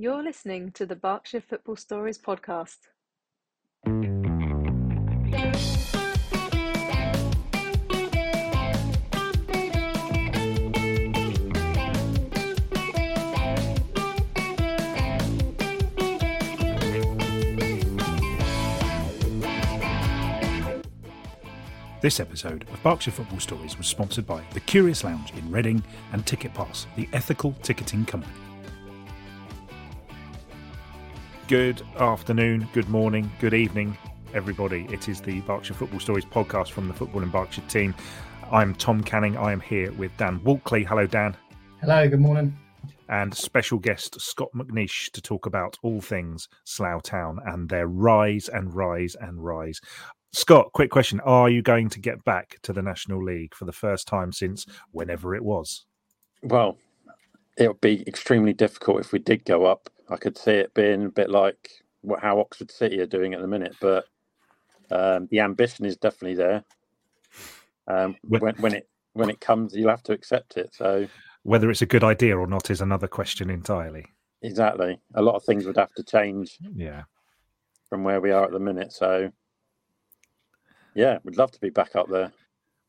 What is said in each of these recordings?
You're listening to the Berkshire Football Stories podcast. This episode of Berkshire Football Stories was sponsored by The Curious Lounge in Reading and Ticket Pass, the ethical ticketing company. Good afternoon, good morning, good evening, everybody. It is the Berkshire Football Stories podcast from the Football in Berkshire team. I'm Tom Canning. I am here with Dan Walkley. Hello, Dan. Hello, good morning. And special guest Scott McNeish to talk about all things Slough Town and their rise and rise and rise. Scott, quick question. Are you going to get back to the National League for the first time since whenever it was? Well, it would be extremely difficult if we did go up. I could see it being a bit like what, how Oxford City are doing at the minute, but um, the ambition is definitely there. Um, when, when it when it comes, you'll have to accept it. So whether it's a good idea or not is another question entirely. Exactly. A lot of things would have to change. Yeah. From where we are at the minute. So yeah, we'd love to be back up there.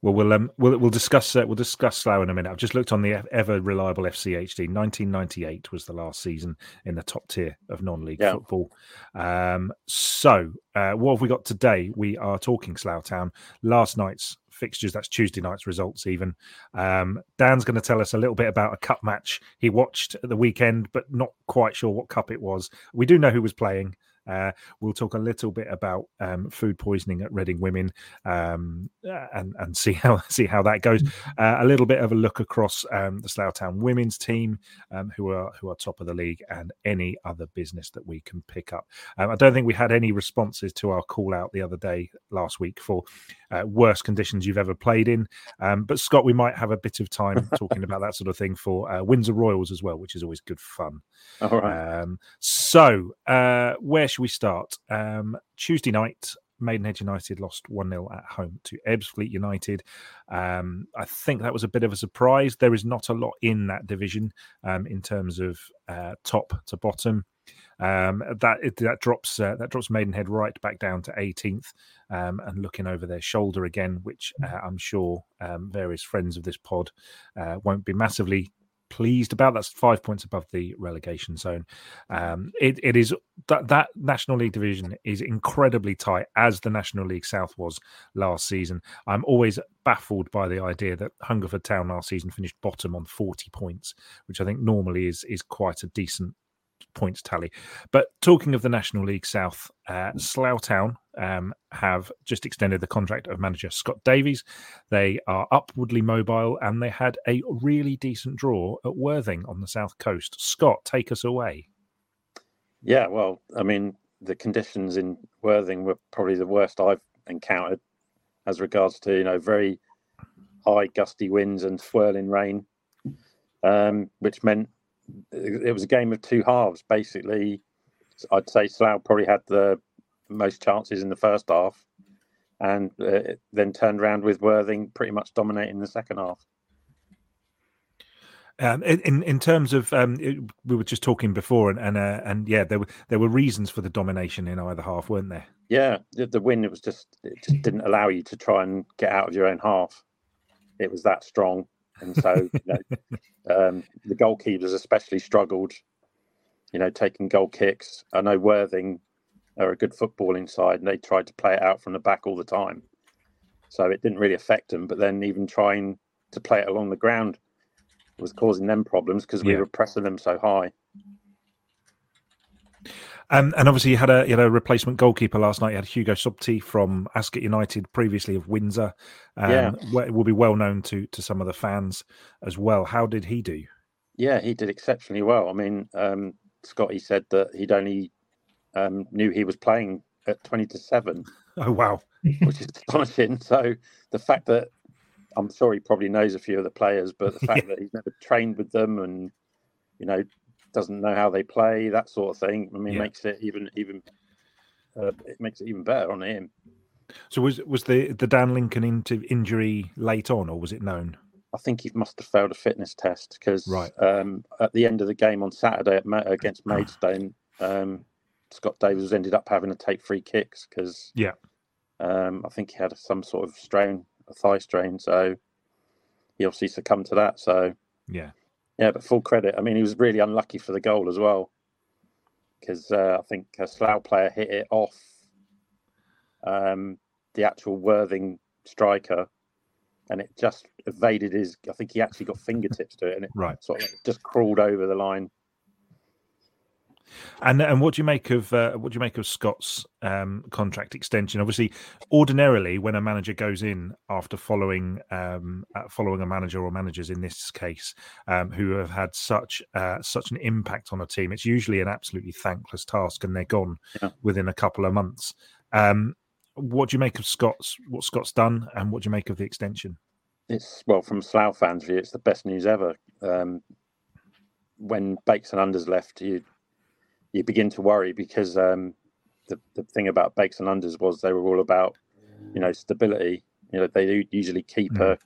Well, we'll um, we'll we'll discuss uh, we'll discuss Slough in a minute. I've just looked on the ever reliable FCHD. 1998 was the last season in the top tier of non-league yeah. football. Um, so, uh, what have we got today? We are talking Slough Town. Last night's fixtures. That's Tuesday night's results. Even um, Dan's going to tell us a little bit about a cup match he watched at the weekend, but not quite sure what cup it was. We do know who was playing. Uh, we'll talk a little bit about um, food poisoning at Reading Women um, and and see how see how that goes. Mm. Uh, a little bit of a look across um, the Slough Town women's team, um, who are who are top of the league, and any other business that we can pick up. Um, I don't think we had any responses to our call out the other day last week for uh, worst conditions you've ever played in. Um, but Scott, we might have a bit of time talking about that sort of thing for uh, Windsor Royals as well, which is always good fun. All right. so uh, where should we start? Um, Tuesday night, Maidenhead United lost 1 0 at home to Ebbsfleet United. Um, I think that was a bit of a surprise. There is not a lot in that division um, in terms of uh, top to bottom. Um, that that drops uh, that drops Maidenhead right back down to 18th, um, and looking over their shoulder again, which uh, I'm sure um, various friends of this pod uh, won't be massively pleased about. That's five points above the relegation zone. Um, it, it is that that National League division is incredibly tight, as the National League South was last season. I'm always baffled by the idea that Hungerford Town last season finished bottom on 40 points, which I think normally is is quite a decent points tally. But talking of the National League South, uh, Slough Town um, have just extended the contract of manager Scott Davies. They are upwardly mobile and they had a really decent draw at Worthing on the south coast. Scott, take us away. Yeah, well, I mean, the conditions in Worthing were probably the worst I've encountered as regards to, you know, very high gusty winds and swirling rain, um, which meant it was a game of two halves. Basically, I'd say Slough probably had the most chances in the first half, and uh, then turned around with Worthing pretty much dominating the second half. Um, in in terms of um, it, we were just talking before, and and, uh, and yeah, there were there were reasons for the domination in either half, weren't there? Yeah, the, the win it was just it just didn't allow you to try and get out of your own half. It was that strong, and so you know, um, the goalkeepers especially struggled. You know, taking goal kicks. I know Worthing are a good footballing side, and they tried to play it out from the back all the time. So it didn't really affect them. But then even trying to play it along the ground was causing them problems because we yeah. were pressing them so high. Um, and obviously, you had a you had a replacement goalkeeper last night. You had Hugo Sobti from Ascot United, previously of Windsor. Um, yeah, it will be well known to to some of the fans as well. How did he do? Yeah, he did exceptionally well. I mean, um, Scotty said that he'd only um, knew he was playing at twenty to seven. Oh wow, which is astonishing. So the fact that I'm sure he probably knows a few of the players, but the fact that he's never trained with them and you know doesn't know how they play, that sort of thing. I mean, yeah. makes it even even uh, it makes it even better on him. So was was the the Dan Lincoln into injury late on, or was it known? I think he must have failed a fitness test because Right. um, at the end of the game on Saturday at Ma- against Maidstone, um, Scott Davies ended up having to take free kicks because Yeah. um, I think he had some sort of strain, a thigh strain, so he obviously succumbed to that. So Yeah. yeah, but full credit. I mean, he was really unlucky for the goal as well because uh, I think a Slough player hit it off um, the actual Worthing striker, and it just evaded his. I think he actually got fingertips to it, and it Right. sort of just crawled over the line. And and what do you make of uh, what do you make of Scott's um, contract extension? Obviously, ordinarily, when a manager goes in after following um, uh, following a manager or managers in this case um, who have had such uh, such an impact on a team, it's usually an absolutely thankless task, and they're gone Yeah. within a couple of months. Um, what do you make of Scott's what Scott's done, and what do you make of the extension? It's well from Slough fans' view, it's the best news ever. Um, when Bakes and Unders left, you you begin to worry because um, the the thing about Bakes and Unders was they were all about you know stability. You know they usually keep Mm. a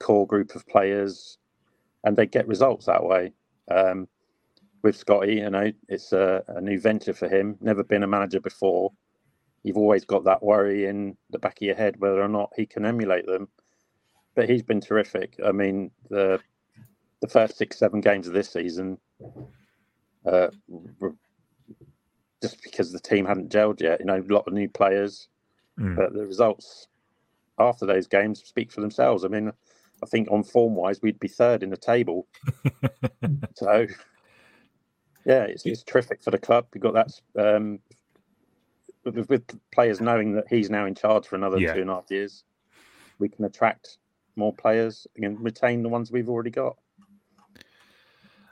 core group of players, and they get results that way. Um, with Scotty, you know, it's a, a new venture for him. Never been a manager before. You've always got that worry in the back of your head whether or not he can emulate them. But he's been terrific. I mean, the the first six, seven games of this season, uh, were just because the team hadn't gelled yet. You know, a lot of new players, Mm. but the results after those games speak for themselves. I mean, I think on form wise, we'd be third in the table. so, yeah, it's, it's terrific for the club. We've got that um, with, with players knowing that he's now in charge for another Yeah. two and a half years. We can attract more players and retain the ones we've already got.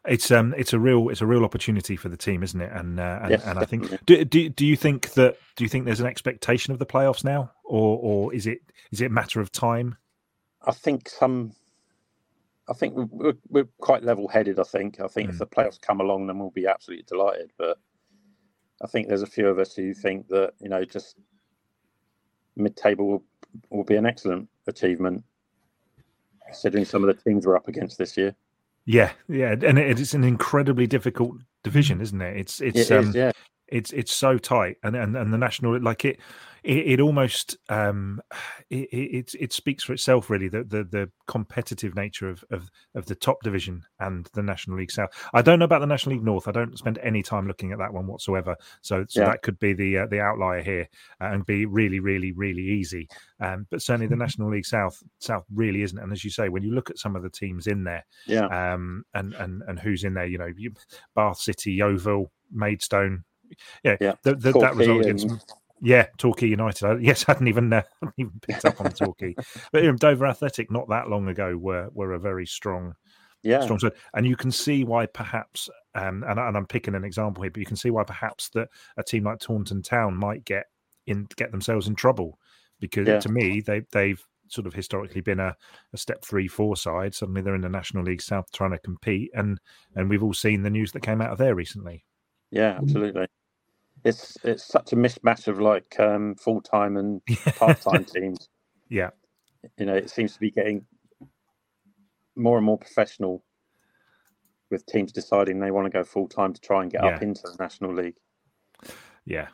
It's um, it's a real, it's a real opportunity for the team, isn't it? And uh, and, Yes, and I think, do, do do you think that do you think there's an expectation of the playoffs now, or or is it is it a matter of time? I think some. I think we- we're, we're quite level-headed. I think. I think if Mm. the playoffs come along, then we'll be absolutely delighted. But I think there's a few of us who think that you know just mid-table will, will be an excellent achievement, considering some of the teams we're up against this year. Yeah, yeah, and it, it's an incredibly difficult division, isn't it? It's It it's is, um, yeah, it's it's so tight and and, and the national like it it, it almost um it, it it- speaks for itself really the, the the competitive nature of, of of the top division and the national league south i don't know about the national league north i don't spend any time looking at that one whatsoever so so Yeah. that could be the uh, the outlier here uh, and be really really really easy um but certainly the national league south south really isn't and as you say when you look at some of the teams in there yeah, um, and and and who's in there. You know, you, Bath City, Yeovil, Maidstone. Yeah, yeah. the, the, that result against and- yeah Torquay United. I, yes, I hadn't even uh, hadn't even picked up on Torquay, but you know, Dover Athletic not that long ago were were a very strong yeah, strong side, and you can see why perhaps. Um, and, and I'm picking an example here, but you can see why perhaps that a team like Taunton Town might get in get themselves in trouble because Yeah. to me they they've sort of historically been a, a step three four side suddenly they're in the national league south trying to compete and and we've all seen the news that came out of there recently yeah, absolutely. It's it's such a mismatch of like um, full-time and part-time teams. yeah you know, it seems to be getting more and more professional with teams deciding they want to go full time to try and get up into the National League. yeah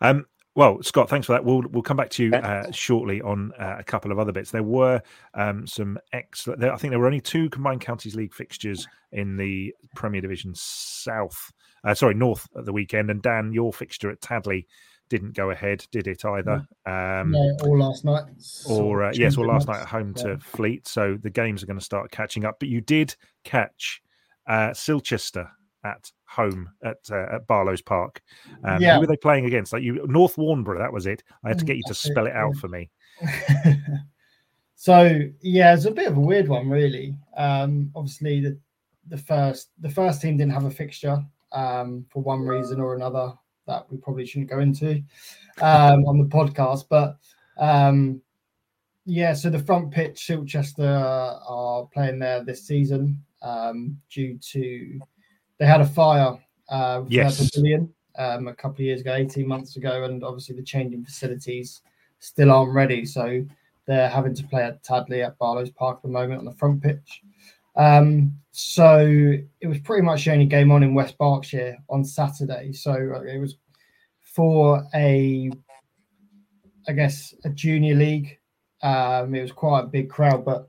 um well, Scott, thanks for that. We'll we'll come back to you uh, shortly on uh, a couple of other bits. There were um, some excellent. There, I think there were only two combined counties league fixtures in the Premier Division South. Uh, sorry, North at the weekend. And Dan, your fixture at Tadley didn't go ahead, did it either? Um, no, all last night. or uh, yes, or last night at home Yeah. to Fleet. So the games are going to start catching up. But you did catch uh, Silchester at home at uh, at Barlow's Park. Um, Yeah. Who were they playing against? Like you, North Warnborough. That was it. I had to Mm, get you to spell it out for me. so yeah, it's a bit of a weird one, really. Um, obviously, the the first the first team didn't have a fixture um, for one reason or another that we probably shouldn't go into um, on the podcast. But um, yeah, so the front pitch, Silchester are playing there this season um, due to they had a fire uh, Yes. pavilion um, a couple of years ago, eighteen months ago, and obviously the changing facilities still aren't ready. So they're having to play at Tadley at Barlow's Park at the moment on the front pitch. Um, so it was pretty much the only game on in West Berkshire on Saturday. So uh, it was for a, I guess, a junior league. Um, it was quite a big crowd, but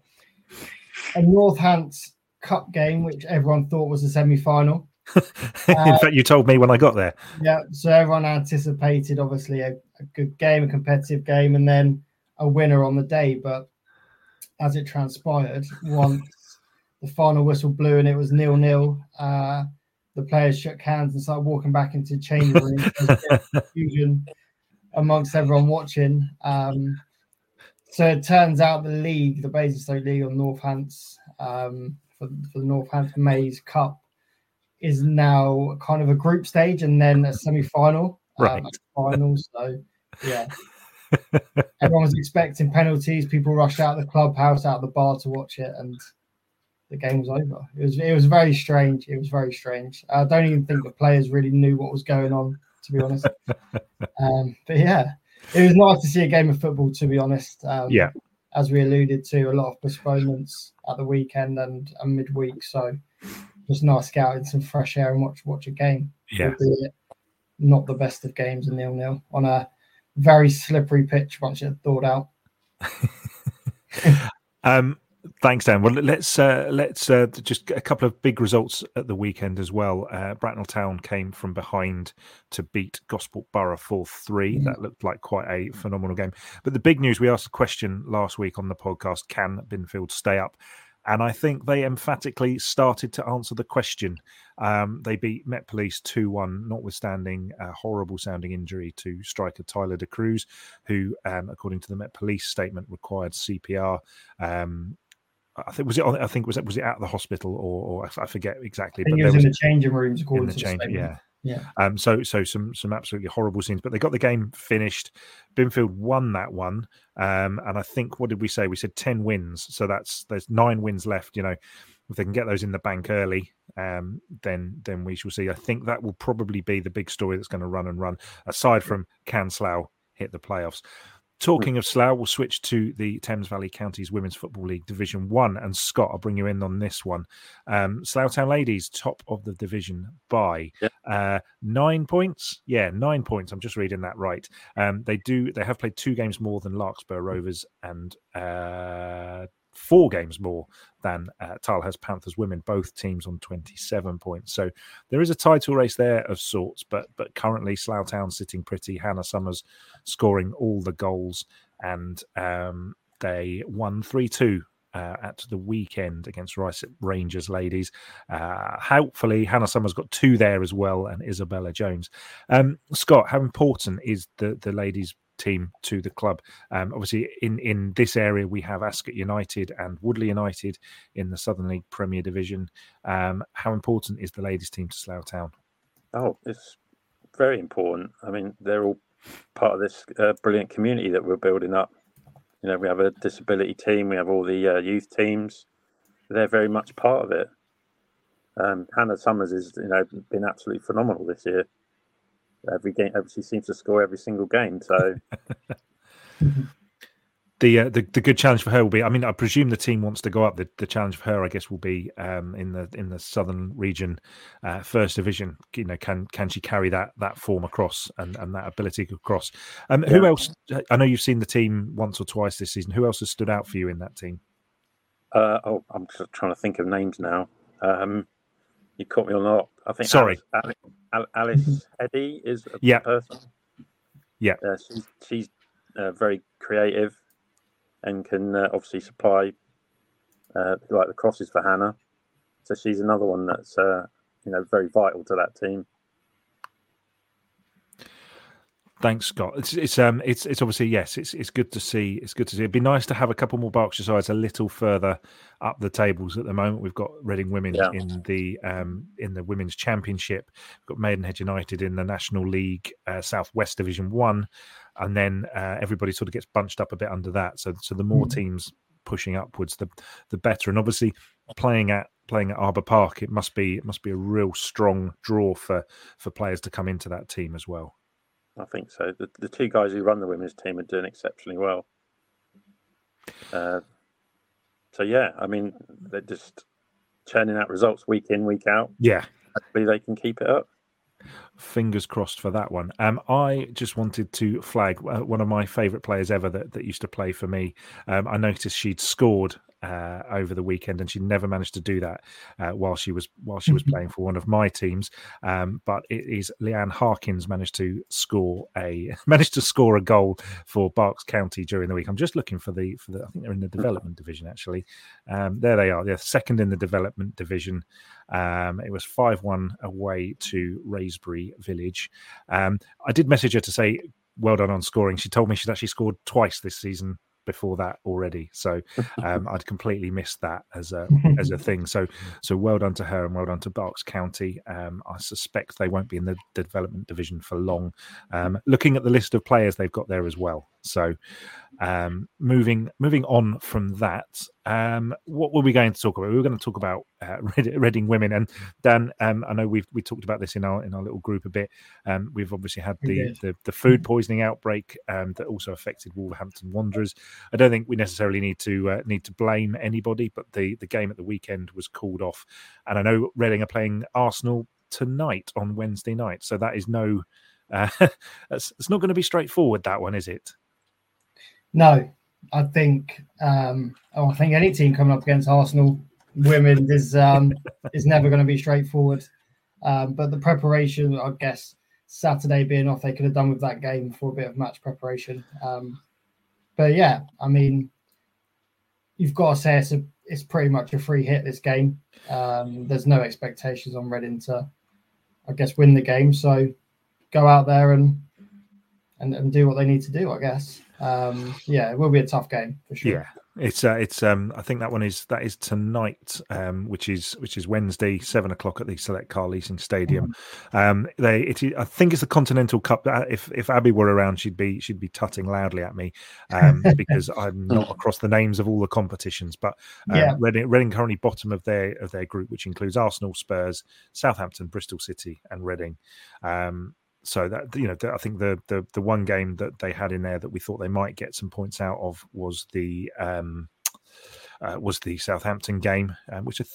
a North Hants Cup game, which everyone thought was a semi final. in uh, fact, you told me when I got there. Yeah, so everyone anticipated obviously a, a good game, a competitive game, and then a winner on the day. But as it transpired, once the final whistle blew and it was nil nil, uh, the players shook hands and started walking back into change room. confusion amongst everyone watching. Um, so it turns out the league, the Basingstoke League on North Hants, um, for, for the North Hants Maze Cup, is now kind of a group stage and then a semi final. Um, right. Um, final. So, yeah. Everyone was expecting penalties. People rushed out of the clubhouse, out of the bar to watch it, and the game was over. It was it was very strange. It was very strange. I don't even think the players really knew what was going on, to be honest. um, but yeah, it was nice to see a game of football. To be honest, um, yeah. As we alluded to, a lot of postponements at the weekend and, and midweek. So just nice to get out in some fresh air and watch watch a game. Yeah. Not the best of games, a nil nil on a very slippery pitch once it thawed out. um, Thanks, Dan. Well, let's uh, let's uh, just get a couple of big results at the weekend as well. Uh, Bracknell Town came from behind to beat Gosport Borough four three. Mm. That looked like quite a phenomenal game. But the big news: we asked a question last week on the podcast: Can Binfield stay up? And I think they emphatically started to answer the question. Um, they beat Met Police 2 1, notwithstanding a horrible sounding injury to striker Tyler De Cruz, who, um, according to the Met Police statement, required CPR. Um, I think was it. On, I think was it was it at the hospital or, or I forget exactly. I think but it was, was in the changing rooms. According in the change, yeah, yeah. Um, so so some some absolutely horrible scenes, but they got the game finished. Binfield won that one, um, and I think what did we say? We said ten wins, so that's there's nine wins left. You know, if they can get those in the bank early, um, then then we shall see. I think that will probably be the big story that's going to run and run. Aside from can Slough hit the playoffs. Talking of Slough, we'll switch to the Thames Valley Counties Women's Football League Division One, and Scott, I'll bring you in on this one. Um, Slough Town Ladies, top of the division by yeah. uh, nine points. Yeah, nine points. I'm just reading that right. Um, they do. They have played two games more than Larkspur Rovers and uh, four games more than uh, Tilehurst Panthers women, both teams on 27 points. So there is a title race there of sorts, but but currently Slough Town sitting pretty. Hannah Summers scoring all the goals, and um, they won 3 2 uh, at the weekend against Rice Rangers ladies. Uh, hopefully, Hannah Summers got two there as well, and Isabella Jones. Um, Scott, how important is the the ladies team to the club. Um, obviously, in in this area, we have Ascot United and Woodley United in the Southern League Premier Division. Um, how important is the ladies' team to Slough Town? Oh, it's very important. I mean, they're all part of this uh, brilliant community that we're building up. You know, we have a disability team, we have all the uh, youth teams. They're very much part of it. Um, Hannah Summers has, you know, been absolutely phenomenal this year every game. Obviously, seems to score every single game. So. the, uh, the the good challenge for her will be. I mean, I presume the team wants to go up. The, the challenge for her, I guess, will be um, in the in the southern region, uh, first division. You know, can can she carry that that form across and, and that ability across? Um, yeah. Who else? I know you've seen the team once or twice this season. Who else has stood out for you in that team? Uh, oh, I'm trying to think of names now. Um, you caught me on that. I think. Sorry, Alice, Alice, Alice Eddy is a yeah. person. Yeah, uh, she's she's uh, very creative and can uh, obviously supply uh, like the crosses for Hannah. So she's another one that's uh, you know very vital to that team. Thanks, Scott. It's it's um it's it's obviously yes, it's it's good to see. It's good to see. It'd be nice to have a couple more Berkshire sides a little further up the tables. At the moment, we've got Reading Women yeah. in the um in the Women's Championship. We've got Maidenhead United in the National League uh, Southwest Division One, and then uh, everybody sort of gets bunched up a bit under that. So so the more mm. teams pushing upwards, the the better. And obviously, playing at playing at Arbour Park, it must be it must be a real strong draw for for players to come into that team as well. I think so. The, the two guys who run the women's team are doing exceptionally well. Uh, so yeah, I mean, they're just churning out results week in, week out. Yeah, hopefully they can keep it up. Fingers crossed for that one. Um, I just wanted to flag uh, one of my favourite players ever that, that used to play for me. Um, I noticed she'd scored uh, over the weekend, and she never managed to do that uh, while she was while she was mm-hmm. playing for one of my teams. Um, but it is Leanne Harkins managed to score a managed to score a goal for Berks County during the week. I'm just looking for the for the I think they're in the development division actually. Um, there they are. They're second in the development division. Um, it was five one away to Village. Um, I did message her to say well done on scoring. She told me she's actually scored twice this season before that already. So um, I'd completely missed that as a as a thing. So so well done to her and well done to Berks County. Um, I suspect they won't be in the, the development division for long. Um, looking at the list of players they've got there as well. So um, moving moving on from that, um, what were we going to talk about? We were going to talk about uh, Reading women, and Dan, um, I know we've we talked about this in our in our little group a bit. Um, we've obviously had the, the, the food poisoning outbreak um, that also affected Wolverhampton Wanderers. I don't think we necessarily need to uh, need to blame anybody, but the the game at the weekend was called off, and I know Reading are playing Arsenal tonight on Wednesday night, so that is no. Uh, it's, it's not going to be straightforward that one, is it? No, I think um, oh, I think any team coming up against Arsenal women is um, is never going to be straightforward. Um, but the preparation, I guess, Saturday being off, they could have done with that game for a bit of match preparation. Um, but yeah, I mean, you've got to say it's a, it's pretty much a free hit this game. Um, there's no expectations on Reading to, I guess, win the game. So go out there and and, and do what they need to do, I guess um, yeah, it will be a tough game for sure. Yeah, it's uh, it's um, I think that one is that is tonight, um, which is which is Wednesday, seven o'clock at the Select Car Leasing Stadium. Mm-hmm. Um, they it is, I think it's the Continental Cup. Uh, if if Abby were around, she'd be she'd be tutting loudly at me um, because I'm not across the names of all the competitions. But um, yeah. Reading, Reading currently bottom of their of their group, which includes Arsenal, Spurs, Southampton, Bristol City, and Reading. Um, so that you know, I think the, the the one game that they had in there that we thought they might get some points out of was the um, uh, was the Southampton game, um, which I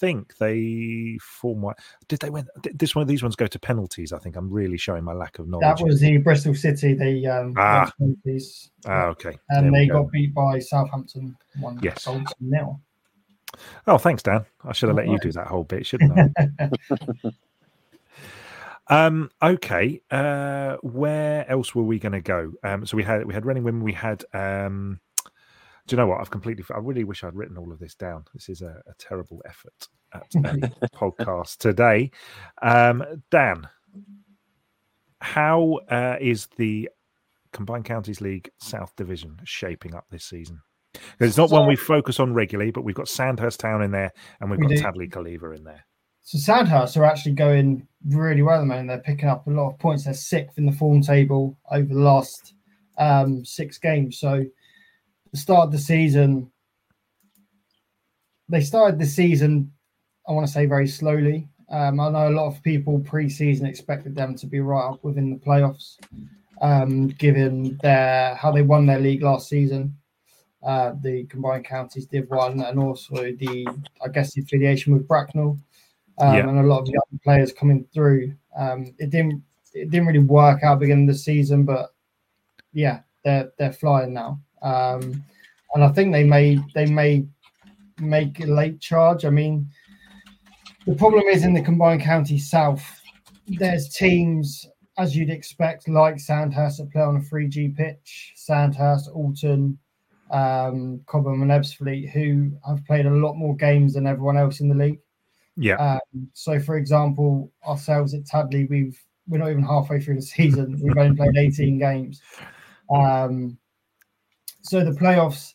think they form what did they win? This one, these ones go to penalties. I think I'm really showing my lack of knowledge. That was the Bristol City. They um, ah. penalties. Ah, okay. And they go. got beat by Southampton one yes. nil. Oh, thanks, Dan. I should have let you do that whole bit, shouldn't I? Um, okay. Uh, where else were we going to go? Um, so we had we had Reading Women. We had. Um, do you know what? I've completely. I really wish I'd written all of this down. This is a, a terrible effort at a podcast today. Um, Dan, how uh, is the Combined Counties League South Division shaping up this season? It's not so, one we focus on regularly, but we've got Sandhurst Town in there, and we've we got do. Tadley Calleva in there. So Sandhurst are actually going really well at the moment. They're picking up a lot of points. They're sixth in the form table over the last um, six games. So the start of the season, they started the season, I want to say very slowly. Um, I know a lot of people pre-season expected them to be right up within the playoffs, um, given their how they won their league last season. Uh, the combined counties Div One, and also the I guess the affiliation with Bracknell um, yeah. and a lot of young players coming through. Um, it didn't it didn't really work out beginning of the season, but yeah, they're they're flying now. Um, and I think they may they may make a late charge. I mean, the problem is in the combined county south, there's teams as you'd expect, like Sandhurst that play on a 3G pitch, Sandhurst, Alton, um, Cobham, and Ebbsfleet, who have played a lot more games than everyone else in the league. Yeah. Um, so, for example, ourselves at Tadley, we've we're not even halfway through the season. We've only played 18 games. Um, so the playoffs,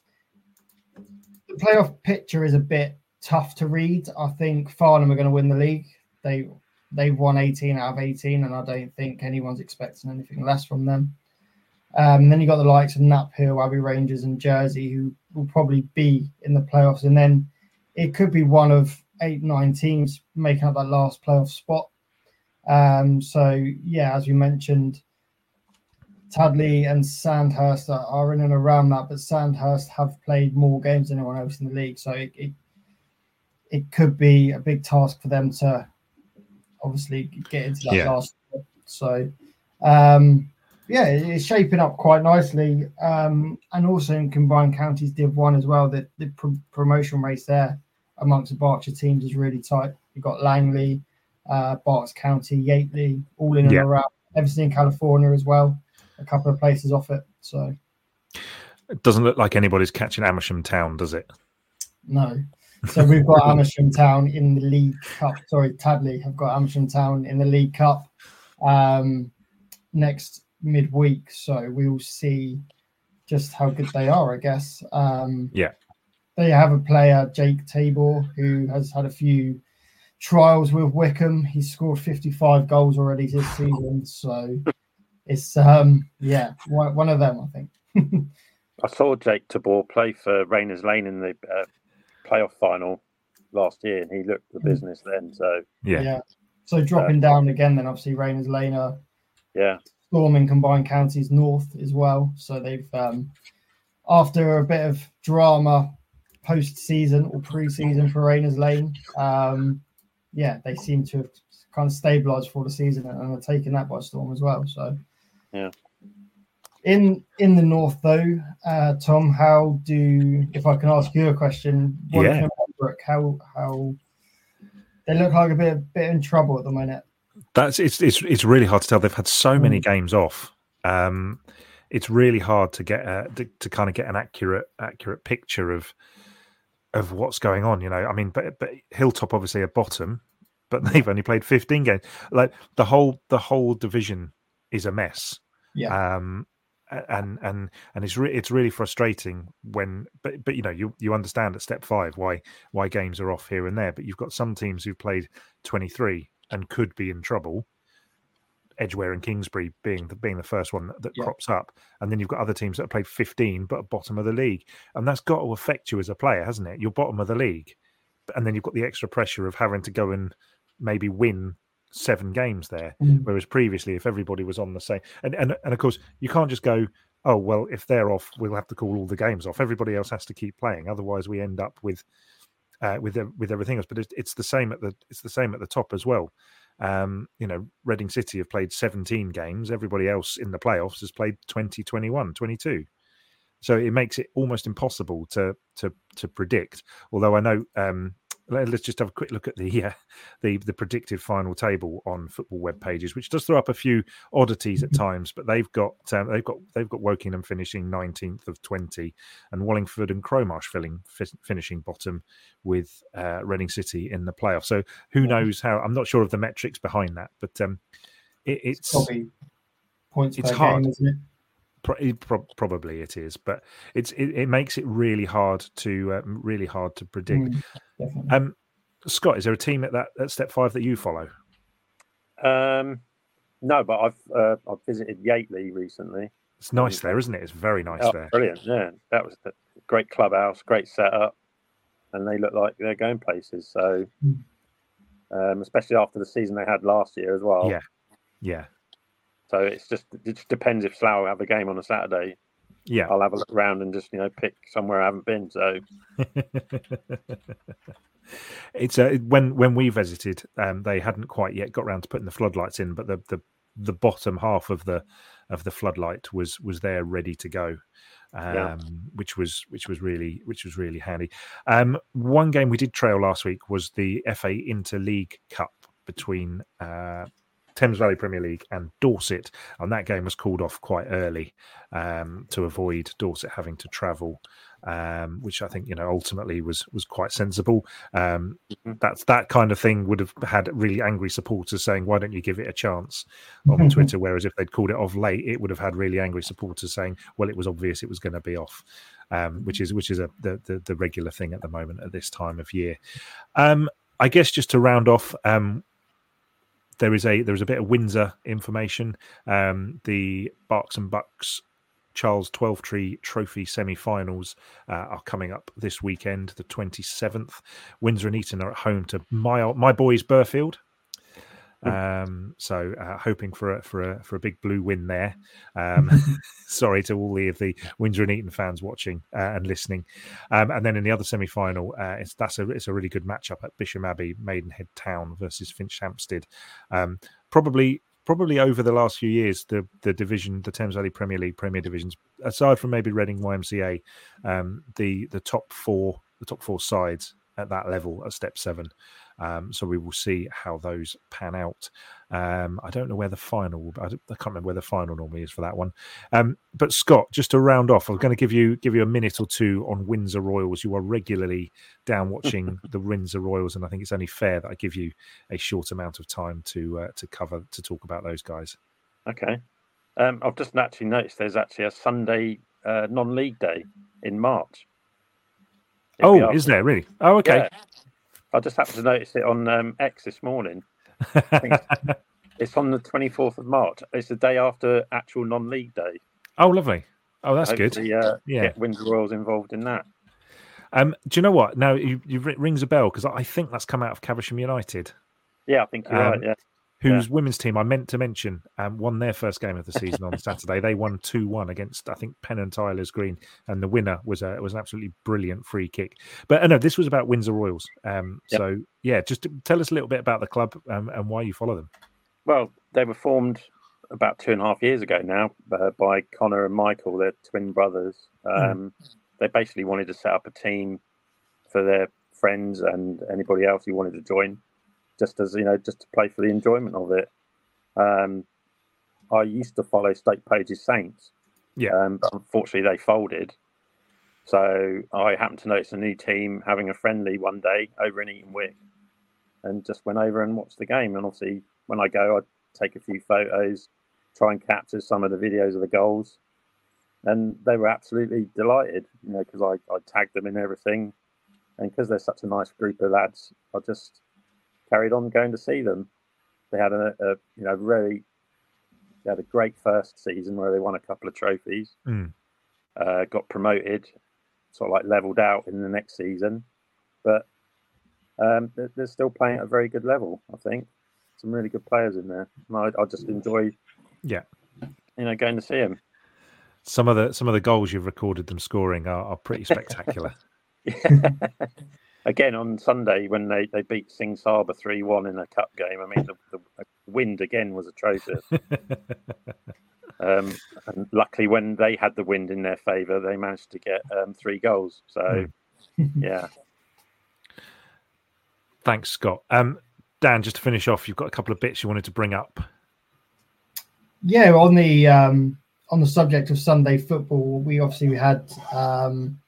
the playoff picture is a bit tough to read. I think Farnham are going to win the league. They they've won 18 out of 18, and I don't think anyone's expecting anything less from them. Um, then you got the likes of Knaphill, Abbey Rangers, and Jersey, who will probably be in the playoffs. And then it could be one of eight, nine teams making up that last playoff spot. Um, so yeah, as we mentioned, Tadley and Sandhurst are, in and around that, but Sandhurst have played more games than anyone else in the league, so it, it, it could be a big task for them to obviously get into that yeah. last. So, um, yeah, it's shaping up quite nicely, um, and also in combined counties Div One as well. The, the promotion race there amongst the Berkshire teams is really tight. You've got Langley, uh, Berks County, Yateley, all in and yeah. around. Eversley and California as well. A couple of places off it. So it doesn't look like anybody's catching Amersham Town, does it? No. So we've got Amersham Town in the League Cup. Sorry, Tadley have got Amersham Town in the League Cup um, next midweek. So we will see just how good they are, I guess. Um, yeah. They have a player, Jake Tabor, who has had a few trials with Wycombe. He's scored 55 goals already this season. So it's, um, yeah, one of them, I think. I saw Jake Tabor play for Rayners Lane in the uh, playoff final last year, and he looked the mm. business then. So yeah, yeah. So dropping uh, down again, then obviously Rayners Lane are yeah storming combined counties north as well. So they've um, after a bit of drama post season or pre season for Rayners Lane, um, yeah, they seem to have kind of stabilised for the season and are taking that by storm as well. So yeah. In in the north, though, uh, Tom, how do if I can ask you a question? Yeah. How how they look like a bit bit in trouble at the minute. That's it's it's it's really hard to tell. They've had so many mm. games off. Um, it's really hard to get a, to, to kind of get an accurate accurate picture of of what's going on. You know, I mean, but but Hilltop obviously a bottom, but they've only played fifteen games. Like the whole the whole division is a mess. Yeah. Um, and and and it's re- it's really frustrating when but but you know you you understand at step five why why games are off here and there but you've got some teams who've played 23 and could be in trouble Edgware and Kingsbury being the being the first one that, that yeah. crops up and then you've got other teams that have played 15 but bottom of the league and that's got to affect you as a player hasn't it you're bottom of the league and then you've got the extra pressure of having to go and maybe win seven games there. Mm. Whereas previously, if everybody was on the same, and, and and of course, you can't just go, oh well, if they're off, we'll have to call all the games off. Everybody else has to keep playing, otherwise we end up with uh, with with everything else. But it's, it's the same at the it's the same at the top as well. Um, you know, Reading City have played 17 games. Everybody else in the playoffs has played 20, 21, 22. So it makes it almost impossible to to to predict. Although I know um, let's just have a quick look at the uh, the the predicted final table on football web pages, which does throw up a few oddities at times. But they've got um, they've got they've got Wokingham finishing nineteenth of twenty, and Wallingford and Crowmarsh filling, finishing bottom with uh, Reading City in the playoff. So who knows how? I'm not sure of the metrics behind that, but um, it, it's, it's points it's hard. Game, isn't it? Probably it is, but it's it, it makes it really hard to uh, really hard to predict. Mm, um, Scott, is there a team at that at step five that you follow? Um, no, but I've uh, I've visited Yateley recently. It's nice there, isn't it? It's very nice oh, there. Brilliant, yeah. That was a great clubhouse, great setup, and they look like they're going places. So, mm. um, especially after the season they had last year as well. Yeah, yeah. So it's just it just depends if Slough have a game on a Saturday. Yeah, I'll have a look around and just you know pick somewhere I haven't been. So it's uh, when when we visited, um, they hadn't quite yet got around to putting the floodlights in, but the the the bottom half of the of the floodlight was was there ready to go. Um, yeah. which was which was really which was really handy. Um, one game we did trail last week was the FA Interleague Cup between uh, Thames Valley Premier League and Dorset, and that game was called off quite early um, to avoid Dorset having to travel, um, which I think you know ultimately was was quite sensible. Um, mm-hmm. That's that kind of thing would have had really angry supporters saying, "Why don't you give it a chance?" on Twitter. Whereas if they'd called it off late, it would have had really angry supporters saying, "Well, it was obvious it was going to be off." Um, which is which is a, the, the, the regular thing at the moment at this time of year. Um, I guess just to round off, um, there is a there is a bit of Windsor information. Um, the Berks and Bucks Charles Twelvetree Trophy semi-finals uh, are coming up this weekend, the twenty seventh. Windsor and Eton are at home to my my boys Burghfield. Um, so uh, hoping for a, for a for a big blue win there. Um, sorry to all the of the Windsor and Eton fans watching uh, and listening. Um, and then in the other semi final, uh, it's that's a it's a really good matchup at Bisham Abbey Maidenhead Town versus Finchampstead. Um, probably probably over the last few years, the the division, the Thames Valley Premier League Premier divisions, aside from maybe Reading YMCA, um, the the top four the top four sides at that level at step seven. Um, so we will see how those pan out. Um, I don't know where the final. Will be. I, I, can't remember where the final normally is for that one. Um, but Scott, just to round off, I'm going to give you give you a minute or two on Windsor Royals. You are regularly down watching the Windsor Royals, and I think it's only fair that I give you a short amount of time to uh, to cover to talk about those guys. Okay, um, I've just actually noticed there's actually a Sunday uh, non-league day in March. Oh, is there really? Oh, okay. Yeah. I just happened to notice it on um, X this morning. it's, it's on the 24th of March. It's the day after actual non-league day. Oh, lovely. Oh, that's good. Uh, yeah, get Windsor Royals involved in that. Um, do you know what? Now you, you rings a bell because I think that's come out of Caversham United. Yeah, I think you're um, right. Yeah, whose yeah. women's team I meant to mention um, won their first game of the season on Saturday. They won two one against I think Penn and Tyler's Green, and the winner was a was an absolutely brilliant free kick. But uh, no, this was about Windsor Royals. Um, yep. So yeah, just tell us a little bit about the club um, and why you follow them. Well, they were formed about two and a half years ago now uh, by Connor and Michael, their twin brothers. Mm. They basically wanted to set up a team for their friends and anybody else who wanted to join just as you know, just to play for the enjoyment of it. Um, I used to follow Stoke Poges Saints, yeah, um, but unfortunately they folded. So I happened to notice a new team having a friendly one day over in Eton Wick, and just went over and watched the game. And obviously, when I go, I take a few photos, try and capture some of the videos of the goals, and they were absolutely delighted. You know, because I, I tagged them in everything, and because they're such a nice group of lads, I just carried on going to see them. They had a, a you know really they had a great first season where they won a couple of trophies, mm. uh, got promoted, sort of like leveled out in the next season, but um, they're, they're, still playing at a very good level. I think some really good players in there, and I, I just enjoy, yeah, you know, going to see them. Some of the some of the goals you've recorded them scoring are, are pretty spectacular. again on Sunday when they, they beat Singh Sabha 3 1 in a cup game. I mean, the, the wind again was atrocious. um, and luckily, when they had the wind in their favour, they managed to get um, three goals. So, mm. yeah. Thanks, Scott. Um, Dan, just to finish off, you've got a couple of bits you wanted to bring up. Yeah, on the um, on the subject of Sunday football, we obviously we had um,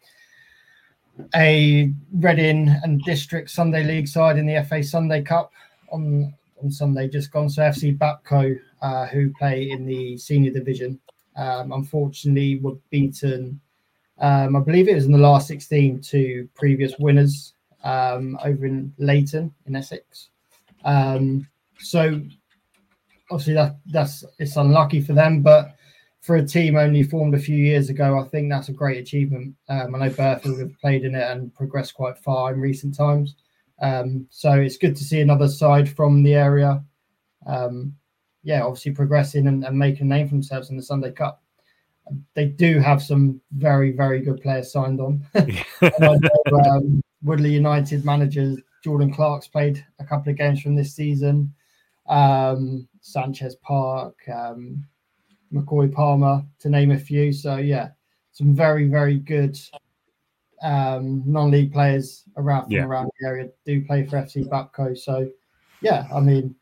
a Reading and District Sunday League side in the FA Sunday Cup on on Sunday just gone. So FC Bapco, uh, who play in the senior division, um, unfortunately were beaten. Um, I believe it was in the last 16 to previous winners um, over in Leighton in Essex. Um, so obviously that that's it's unlucky for them, but for a team only formed a few years ago, I think that's a great achievement. Um, I know Burghfield have played in it and progressed quite far in recent times. Um, so it's good to see another side from the area. Um, yeah, obviously progressing and, and, making a name for themselves in the Sunday Cup. They do have some very, very good players signed on. know, um, Woodley United manager Jordan Clark's played a couple of games from this season. Um, Sanchez Park, um, McCoy Palmer, to name a few. So yeah, some very very good um, non-league players around yeah. around the area do play for FC Bapco. So yeah, I mean,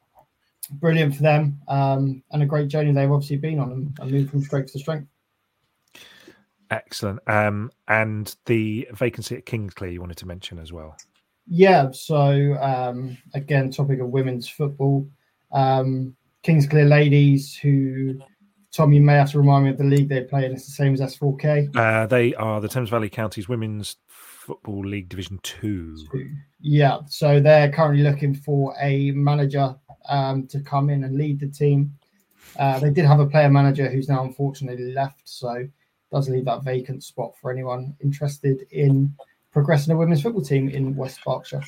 brilliant for them um, and a great journey they've obviously been on and, and moved from strength to strength. Excellent. Um, and the vacancy at Kingsclere you wanted to mention as well. Yeah. So um, again, topic of women's football. Um, Kingsclere ladies who Tom, you may have to remind me of the league they play, and it's the same as S4K. Uh, they are the Thames Valley Counties Women's Football League Division Two. Yeah, so they're currently looking for a manager um, to come in and lead the team. Uh, they did have a player manager who's now unfortunately left, so does leave that vacant spot for anyone interested in progressing a women's football team in West Berkshire.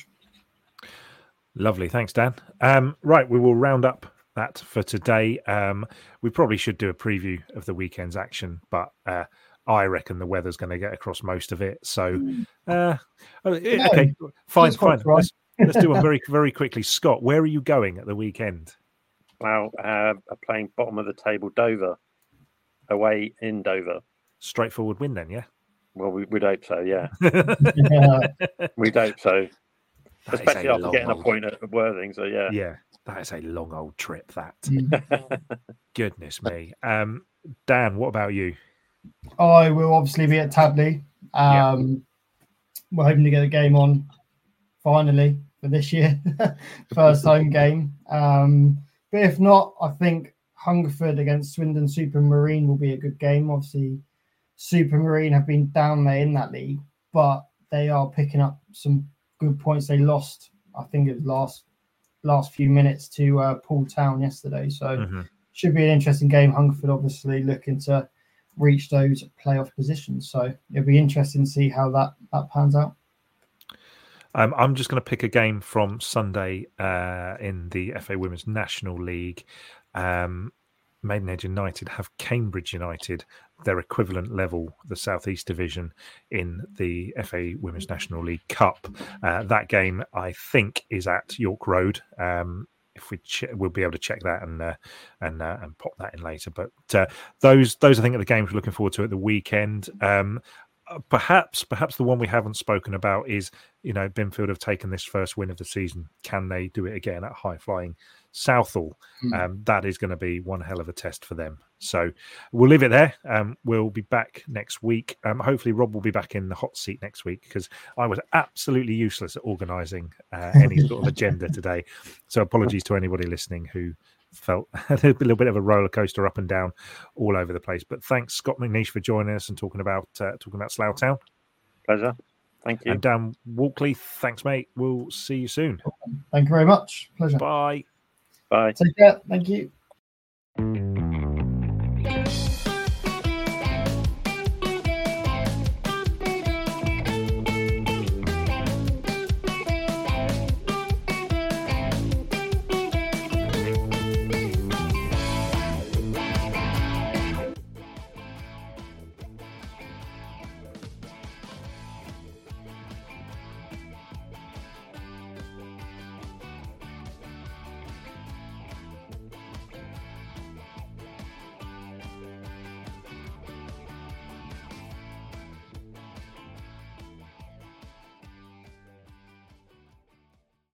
Lovely. Thanks, Dan. Um, right, we will round up that for today. Um, we probably should do a preview of the weekend's action, but uh, I reckon the weather's going to get across most of it. So, uh, oh, yeah, okay, fine, fine. Let's, let's do one very, very quickly. Scott, where are you going at the weekend? Well, uh, playing bottom of the table Dover, away in Dover. Straightforward win, then, yeah. Well, we, we'd hope so. Yeah, Yeah. we'd hope so. That is Especially after long getting a point at Worthing. So yeah. Yeah, that is a long old trip. That Mm. goodness me. Um, Dan, what about you? I will obviously be at Tadley. Yeah. Um, We're hoping to get a game on finally for this year, first home game. Um, but if not, I think Hungerford against Swindon Supermarine will be a good game. Obviously, Supermarine have been down there in that league, but they are picking up some good points. They lost, I think it was last last few minutes to uh, Poole Town yesterday, so Mhm. should be an interesting game. Hungerford obviously looking to reach those playoff positions, so it'll be interesting to see how that that pans out. Um, I'm just going to pick a game from Sunday uh, in the FA Women's National League. Um, Maidenhead United have Cambridge United, their equivalent level, the Southeast Division in the FA Women's National League Cup. Uh, that game, I think, is at York Road. Um, if we che- we'll be able to check that and uh, and uh, and pop that in later. But uh, those those I think are the games we're looking forward to at the weekend. Um, uh, perhaps perhaps the one we haven't spoken about is you know Binfield have taken this first win of the season. Can they do it again at high flying Southall? Hmm. Um, that is going to be one hell of a test for them. So we'll leave it there. Um, we'll be back next week. Um, hopefully Rob will be back in the hot seat next week because I was absolutely useless at organising uh, any sort of agenda today. So apologies to anybody listening who felt a little bit of a roller coaster up and down all over the place. But thanks Scott McNeish for joining us and talking about uh, talking about Slough Town. Pleasure. Thank you. And Dan Walkley, thanks mate. We'll see you soon. Thank you very much. Pleasure. Bye. Bye. Take care. Thank you.